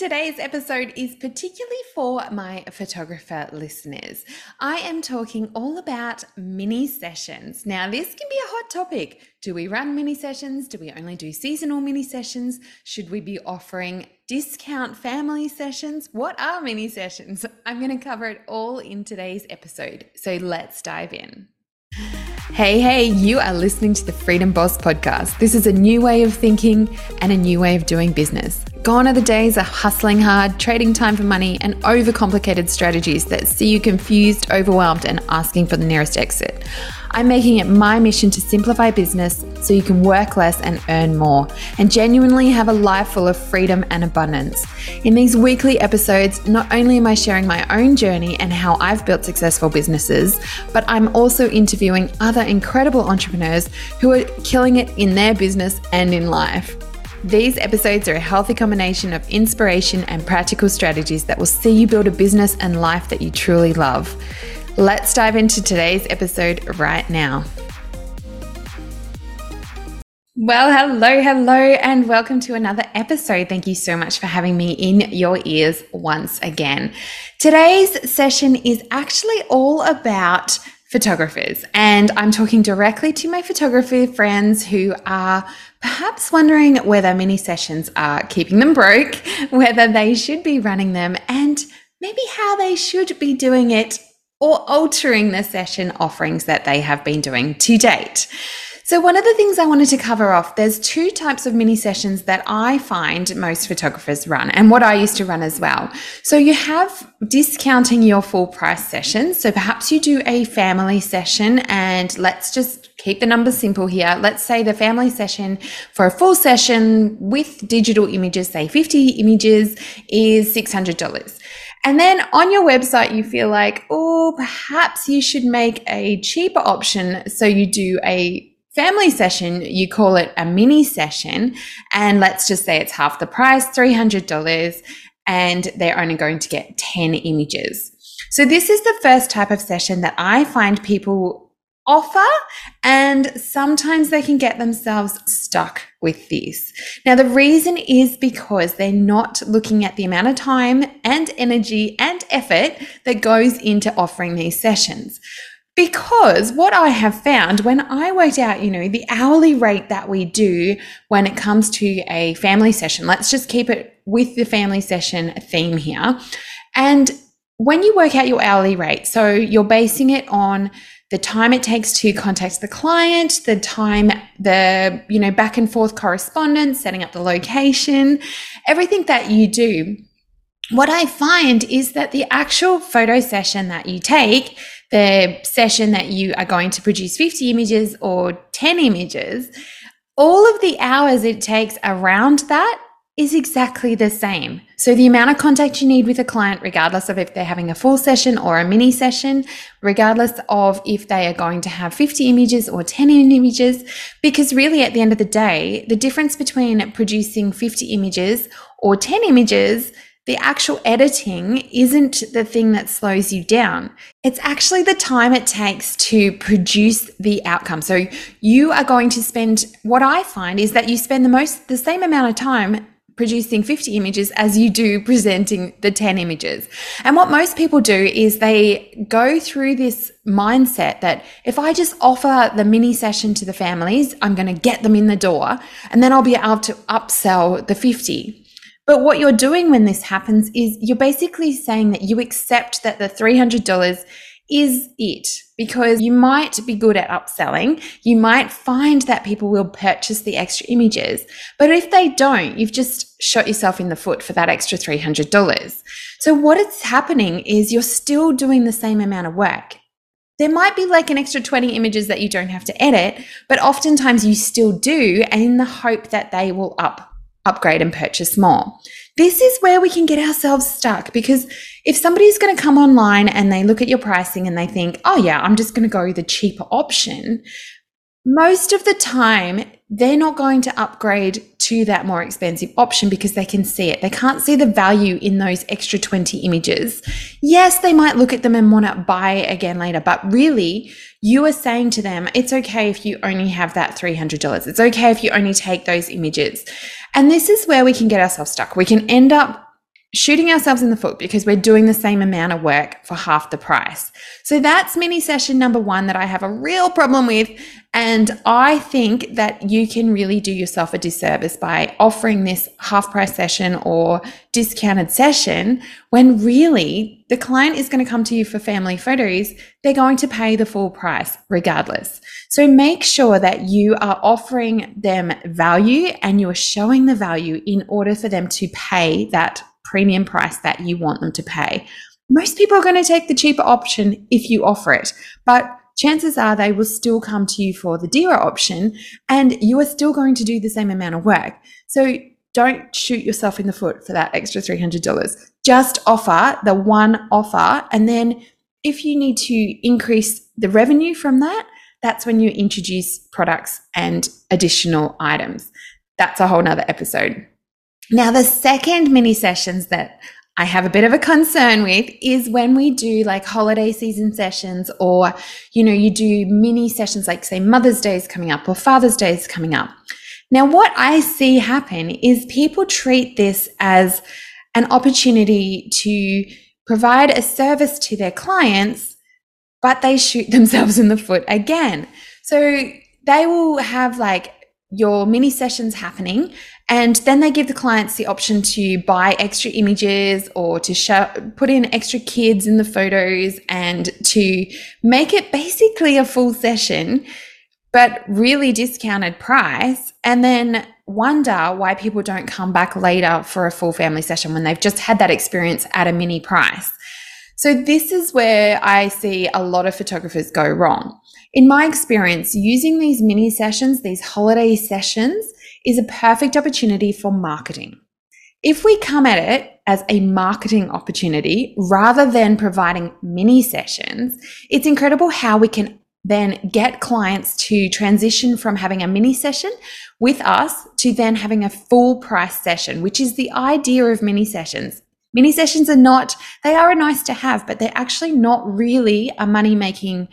Today's episode is particularly for my photographer listeners. I am talking all about mini sessions. Now, this can be a hot topic. Do we run mini sessions? Do we only do seasonal mini sessions? Should we be offering discount family sessions? What are mini sessions? I'm going to cover it all in today's episode. So let's dive in. Hey, hey, you are listening to the Freedom Boss podcast. This is a new way of thinking and a new way of doing business. Gone are the days of hustling hard, trading time for money, and overcomplicated strategies that see you confused, overwhelmed, and asking for the nearest exit. I'm making it my mission to simplify business so you can work less and earn more, and genuinely have a life full of freedom and abundance. In these weekly episodes, not only am I sharing my own journey and how I've built successful businesses, but I'm also interviewing other incredible entrepreneurs who are killing it in their business and in life. These episodes are a healthy combination of inspiration and practical strategies that will see you build a business and life that you truly love. Let's dive into today's episode right now. Well, hello, hello, and welcome to another episode. Thank you so much for having me in your ears once again. Today's session is actually all about photographers, and I'm talking directly to my photography friends who are perhaps wondering whether mini sessions are keeping them broke, whether they should be running them, and maybe how they should be doing it or altering the session offerings that they have been doing to date. So, one of the things I wanted to cover off, there's two types of mini sessions that I find most photographers run, and what I used to run as well. So, you have discounting your full price sessions. So, perhaps you do a family session, and let's just keep the numbers simple here. Let's say the family session for a full session with digital images, say 50 images, is $600. And then on your website, you feel like, oh, perhaps you should make a cheaper option. So you do a family session, you call it a mini session. And let's just say it's half the price, $300, and they're only going to get 10 images. So this is the first type of session that I find people offer and sometimes they can get themselves stuck with this. Now the reason is because they're not looking at the amount of time and energy and effort that goes into offering these sessions. Because what I have found when I worked out, you know, the hourly rate that we do when it comes to a family session, let's just keep it with the family session theme here. And when you work out your hourly rate, so you're basing it on the time it takes to contact the client, the time, the, you know, back and forth correspondence, setting up the location, everything that you do. What I find is that the actual photo session that you take, the session that you are going to produce 50 images or 10 images, all of the hours it takes around that is exactly the same. So the amount of contact you need with a client, regardless of if they're having a full session or a mini session, regardless of if they are going to have 50 images or 10 images, because really at the end of the day, the difference between producing 50 images or 10 images the actual editing isn't the thing that slows you down. It's actually the time it takes to produce the outcome. So you are going to spend what I find is that you spend the most the same amount of time producing 50 images as you do presenting the 10 images. And what most people do is they go through this mindset that if I just offer the mini session to the families, I'm going to get them in the door and then I'll be able to upsell the 50. But what you're doing when this happens is you're basically saying that you accept that the $300 is it because you might be good at upselling. You might find that people will purchase the extra images. But if they don't, you've just shot yourself in the foot for that extra $300. So what is happening is you're still doing the same amount of work. There might be like an extra 20 images that you don't have to edit, but oftentimes you still do in the hope that they will up upgrade and purchase more. This is where we can get ourselves stuck because if somebody's going to come online and they look at your pricing and they think, oh, yeah, I'm just going to go the cheaper option, most of the time they're not going to upgrade to that more expensive option because they can see it. They can't see the value in those extra 20 images. Yes, they might look at them and want to buy again later, but really, you are saying to them, it's okay if you only have that $300. It's okay if you only take those images. And this is where we can get ourselves stuck. We can end up shooting ourselves in the foot because we're doing the same amount of work for half the price. So that's mini session number one that I have a real problem with. And I think that you can really do yourself a disservice by offering this half price session or discounted session when really the client is going to come to you for family photos. They're going to pay the full price regardless. So make sure that you are offering them value and you are showing the value in order for them to pay that premium price that you want them to pay. Most people are going to take the cheaper option if you offer it, but chances are they will still come to you for the dearer option and you are still going to do the same amount of work. So don't shoot yourself in the foot for that extra $300. Just offer the one offer. And then if you need to increase the revenue from that, that's when you introduce products and additional items. That's a whole nother episode. Now, the second mini sessions that I have a bit of a concern with is when we do like holiday season sessions or, you know, you do mini sessions like, say, Mother's Day is coming up or Father's Day is coming up. Now, what I see happen is people treat this as an opportunity to provide a service to their clients, but they shoot themselves in the foot again. So they will have like your mini sessions happening and then they give the clients the option to buy extra images or to show, put in extra kids in the photos and to make it basically a full session, but really discounted price. And then wonder why people don't come back later for a full family session when they've just had that experience at a mini price. So, this is where I see a lot of photographers go wrong. In my experience, using these mini sessions, these holiday sessions, is a perfect opportunity for marketing. If we come at it as a marketing opportunity rather than providing mini sessions, it's incredible how we can then get clients to transition from having a mini session with us to then having a full price session, which is the idea of mini sessions. Mini sessions are not, they are nice to have, but they're actually not really a money making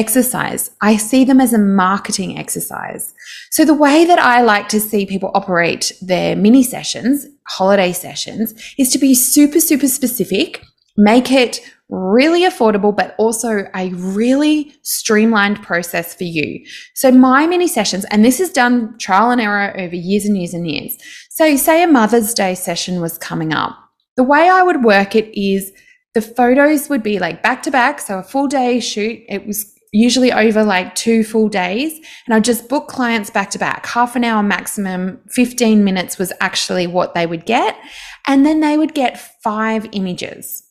exercise. I see them as a marketing exercise. So the way that I like to see people operate their mini sessions, holiday sessions, is to be super, super specific, make it really affordable, but also a really streamlined process for you. So my mini sessions, and this is done trial and error over years and years and years. So say a Mother's Day session was coming up. The way I would work it is the photos would be like back to back. So a full day shoot. It was usually over like two full days. And I just book clients back to back. Half an hour maximum, 15 minutes was actually what they would get. And then they would get five images.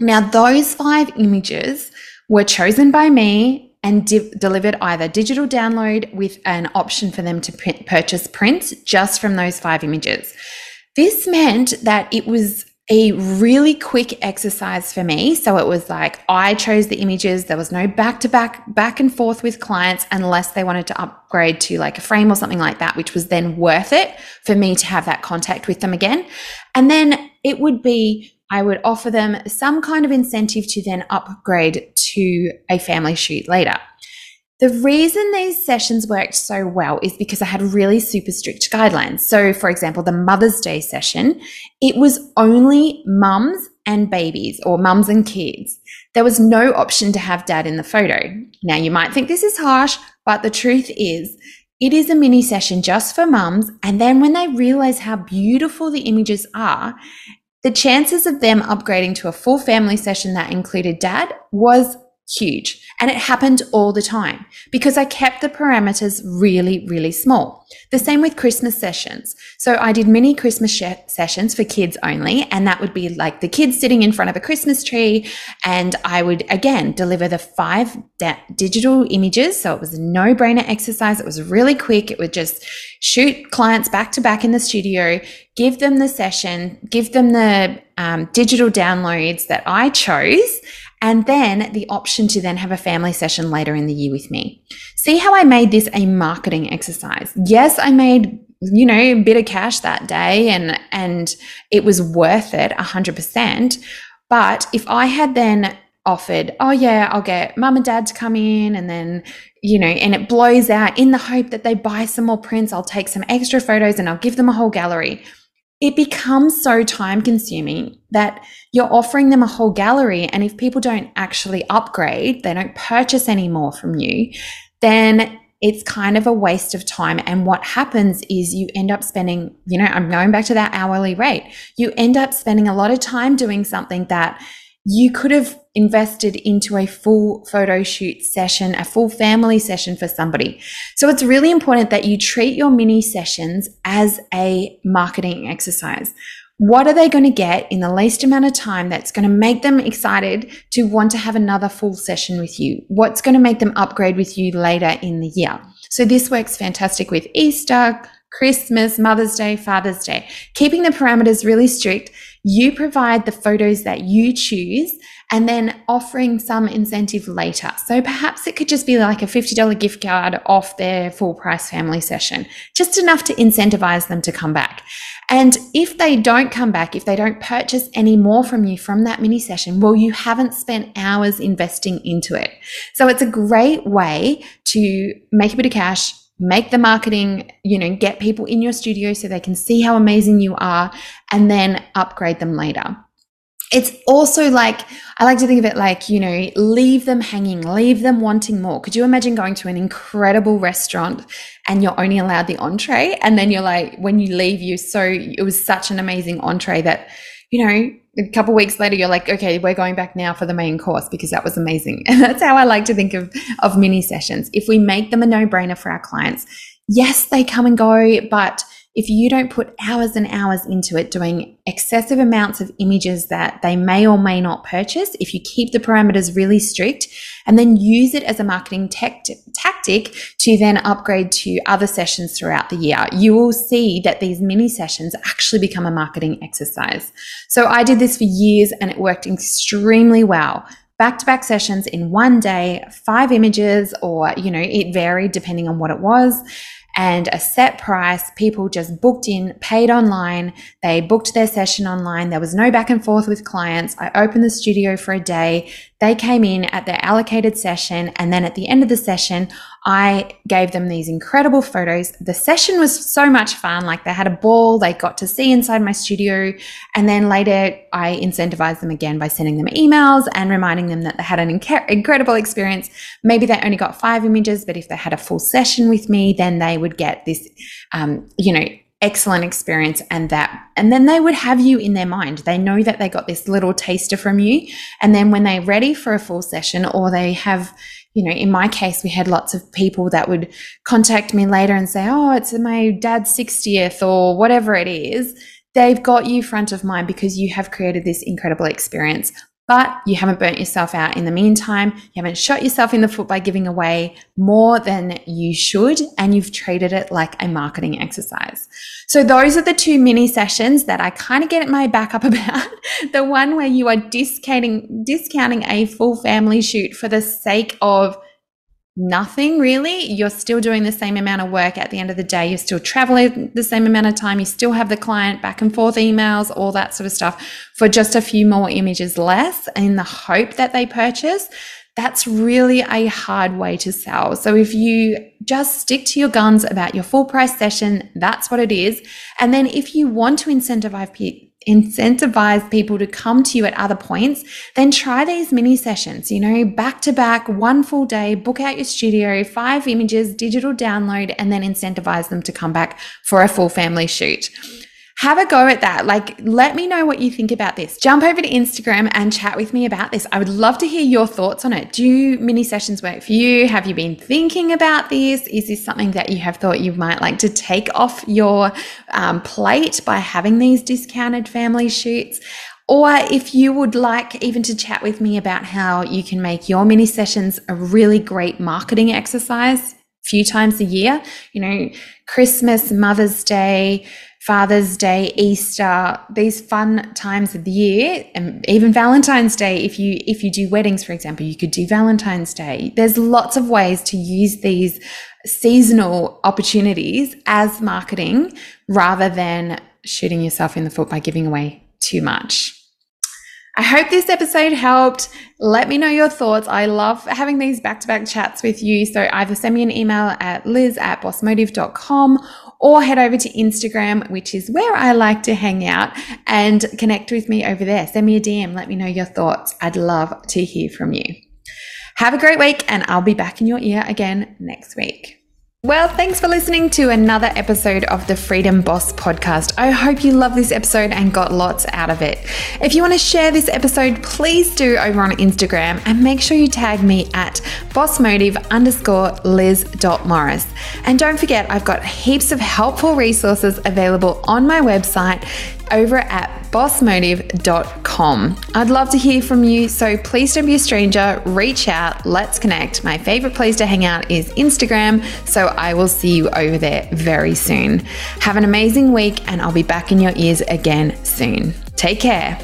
Now, those five images were chosen by me and di- delivered either digital download with an option for them to print, purchase prints just from those five images. This meant that it was a really quick exercise for me. So it was like I chose the images. There was no back to back, back and forth with clients unless they wanted to upgrade to like a frame or something like that, which was then worth it for me to have that contact with them again. And then it would be, I would offer them some kind of incentive to then upgrade to a family shoot later. The reason these sessions worked so well is because I had really super strict guidelines. So, for example, the Mother's Day session, it was only mums and babies or mums and kids. There was no option to have dad in the photo. Now, you might think this is harsh, but the truth is, it is a mini session just for mums. And then when they realize how beautiful the images are, the chances of them upgrading to a full family session that included dad was huge. And it happened all the time because I kept the parameters really, really small. The same with Christmas sessions. So I did mini Christmas sh- sessions for kids only. And that would be like the kids sitting in front of a Christmas tree. And I would again deliver the five digital images. So it was a no brainer exercise. It was really quick. It would just shoot clients back to back in the studio, give them the session, give them the um, digital downloads that I chose and then the option to then have a family session later in the year with me. See how I made this a marketing exercise. Yes, I made you know a bit of cash that day and and it was worth it 100%. But if I had then offered, oh yeah, I'll get mum and dad to come in and then you know, and it blows out in the hope that they buy some more prints, I'll take some extra photos and I'll give them a whole gallery it becomes so time consuming that you're offering them a whole gallery. And if people don't actually upgrade, they don't purchase any more from you, then it's kind of a waste of time. And what happens is you end up spending, you know, I'm going back to that hourly rate. You end up spending a lot of time doing something that you could have invested into a full photo shoot session, a full family session for somebody. So it's really important that you treat your mini sessions as a marketing exercise. What are they going to get in the least amount of time that's going to make them excited to want to have another full session with you? What's going to make them upgrade with you later in the year? So this works fantastic with Easter, Christmas, Mother's Day, Father's Day. Keeping the parameters really strict, you provide the photos that you choose and then offering some incentive later. So perhaps it could just be like a $50 gift card off their full price family session, just enough to incentivize them to come back. And if they don't come back, if they don't purchase any more from you from that mini session, well, you haven't spent hours investing into it. So it's a great way to make a bit of cash, make the marketing, you know, get people in your studio so they can see how amazing you are and then upgrade them later it's also like I like to think of it like, you know, leave them hanging, leave them wanting more. Could you imagine going to an incredible restaurant and you're only allowed the entree? And then you're like, when you leave, you so it was such an amazing entree that, you know, a couple weeks later you're like, okay, we're going back now for the main course because that was amazing. And that's how I like to think of of mini sessions. If we make them a no-brainer for our clients, yes, they come and go, but if you don't put hours and hours into it doing excessive amounts of images that they may or may not purchase, if you keep the parameters really strict and then use it as a marketing tactic to then upgrade to other sessions throughout the year, you will see that these mini sessions actually become a marketing exercise. So I did this for years and it worked extremely well back to back sessions in one day, five images, or, you know, it varied depending on what it was and a set price. People just booked in, paid online. They booked their session online. There was no back and forth with clients. I opened the studio for a day. They came in at their allocated session. And then at the end of the session, I gave them these incredible photos. The session was so much fun. Like they had a ball, they got to see inside my studio. And then later, I incentivized them again by sending them emails and reminding them that they had an inc- incredible experience. Maybe they only got five images, but if they had a full session with me, then they would get this, um, you know, excellent experience and that and then they would have you in their mind. They know that they got this little taster from you. And then when they're ready for a full session or they have you know in my case we had lots of people that would contact me later and say oh it's my dad's 60th or whatever it is. They've got you front of mind because you have created this incredible experience but you haven't burnt yourself out in the meantime. You haven't shot yourself in the foot by giving away more than you should, and you've treated it like a marketing exercise. So, those are the two mini sessions that I kind of get my back up about. the one where you are discounting, discounting a full family shoot for the sake of nothing really. You're still doing the same amount of work at the end of the day. You're still traveling the same amount of time. You still have the client back and forth emails, all that sort of stuff for just a few more images less in the hope that they purchase. That's really a hard way to sell. So if you just stick to your guns about your full price session, that's what it is. And then if you want to incentivize people, incentivize people to come to you at other points, then try these mini sessions, you know, back to back, one full day, book out your studio, five images, digital download, and then incentivize them to come back for a full family shoot have a go at that. Like, let me know what you think about this. Jump over to Instagram and chat with me about this. I would love to hear your thoughts on it. Do mini sessions work for you? Have you been thinking about this? Is this something that you have thought you might like to take off your um, plate by having these discounted family shoots? Or if you would like even to chat with me about how you can make your mini sessions a really great marketing exercise a few times a year, you know, Christmas, Mother's Day, Father's Day, Easter, these fun times of the year, and even Valentine's Day. If you if you do weddings, for example, you could do Valentine's Day. There's lots of ways to use these seasonal opportunities as marketing rather than shooting yourself in the foot by giving away too much. I hope this episode helped. Let me know your thoughts. I love having these back to back chats with you. So either send me an email at liz at bossmotive.com or head over to Instagram, which is where I like to hang out, and connect with me over there. Send me a DM, let me know your thoughts. I'd love to hear from you. Have a great week, and I'll be back in your ear again next week. Well, thanks for listening to another episode of the Freedom Boss podcast. I hope you love this episode and got lots out of it. If you want to share this episode, please do over on Instagram and make sure you tag me at bossmotive underscore liz.morris. And don't forget, I've got heaps of helpful resources available on my website over at bossmotive.com. I'd love to hear from you, so please don't be a stranger. Reach out, let's connect. My favorite place to hang out is Instagram, so I will see you over there very soon. Have an amazing week, and I'll be back in your ears again soon. Take care.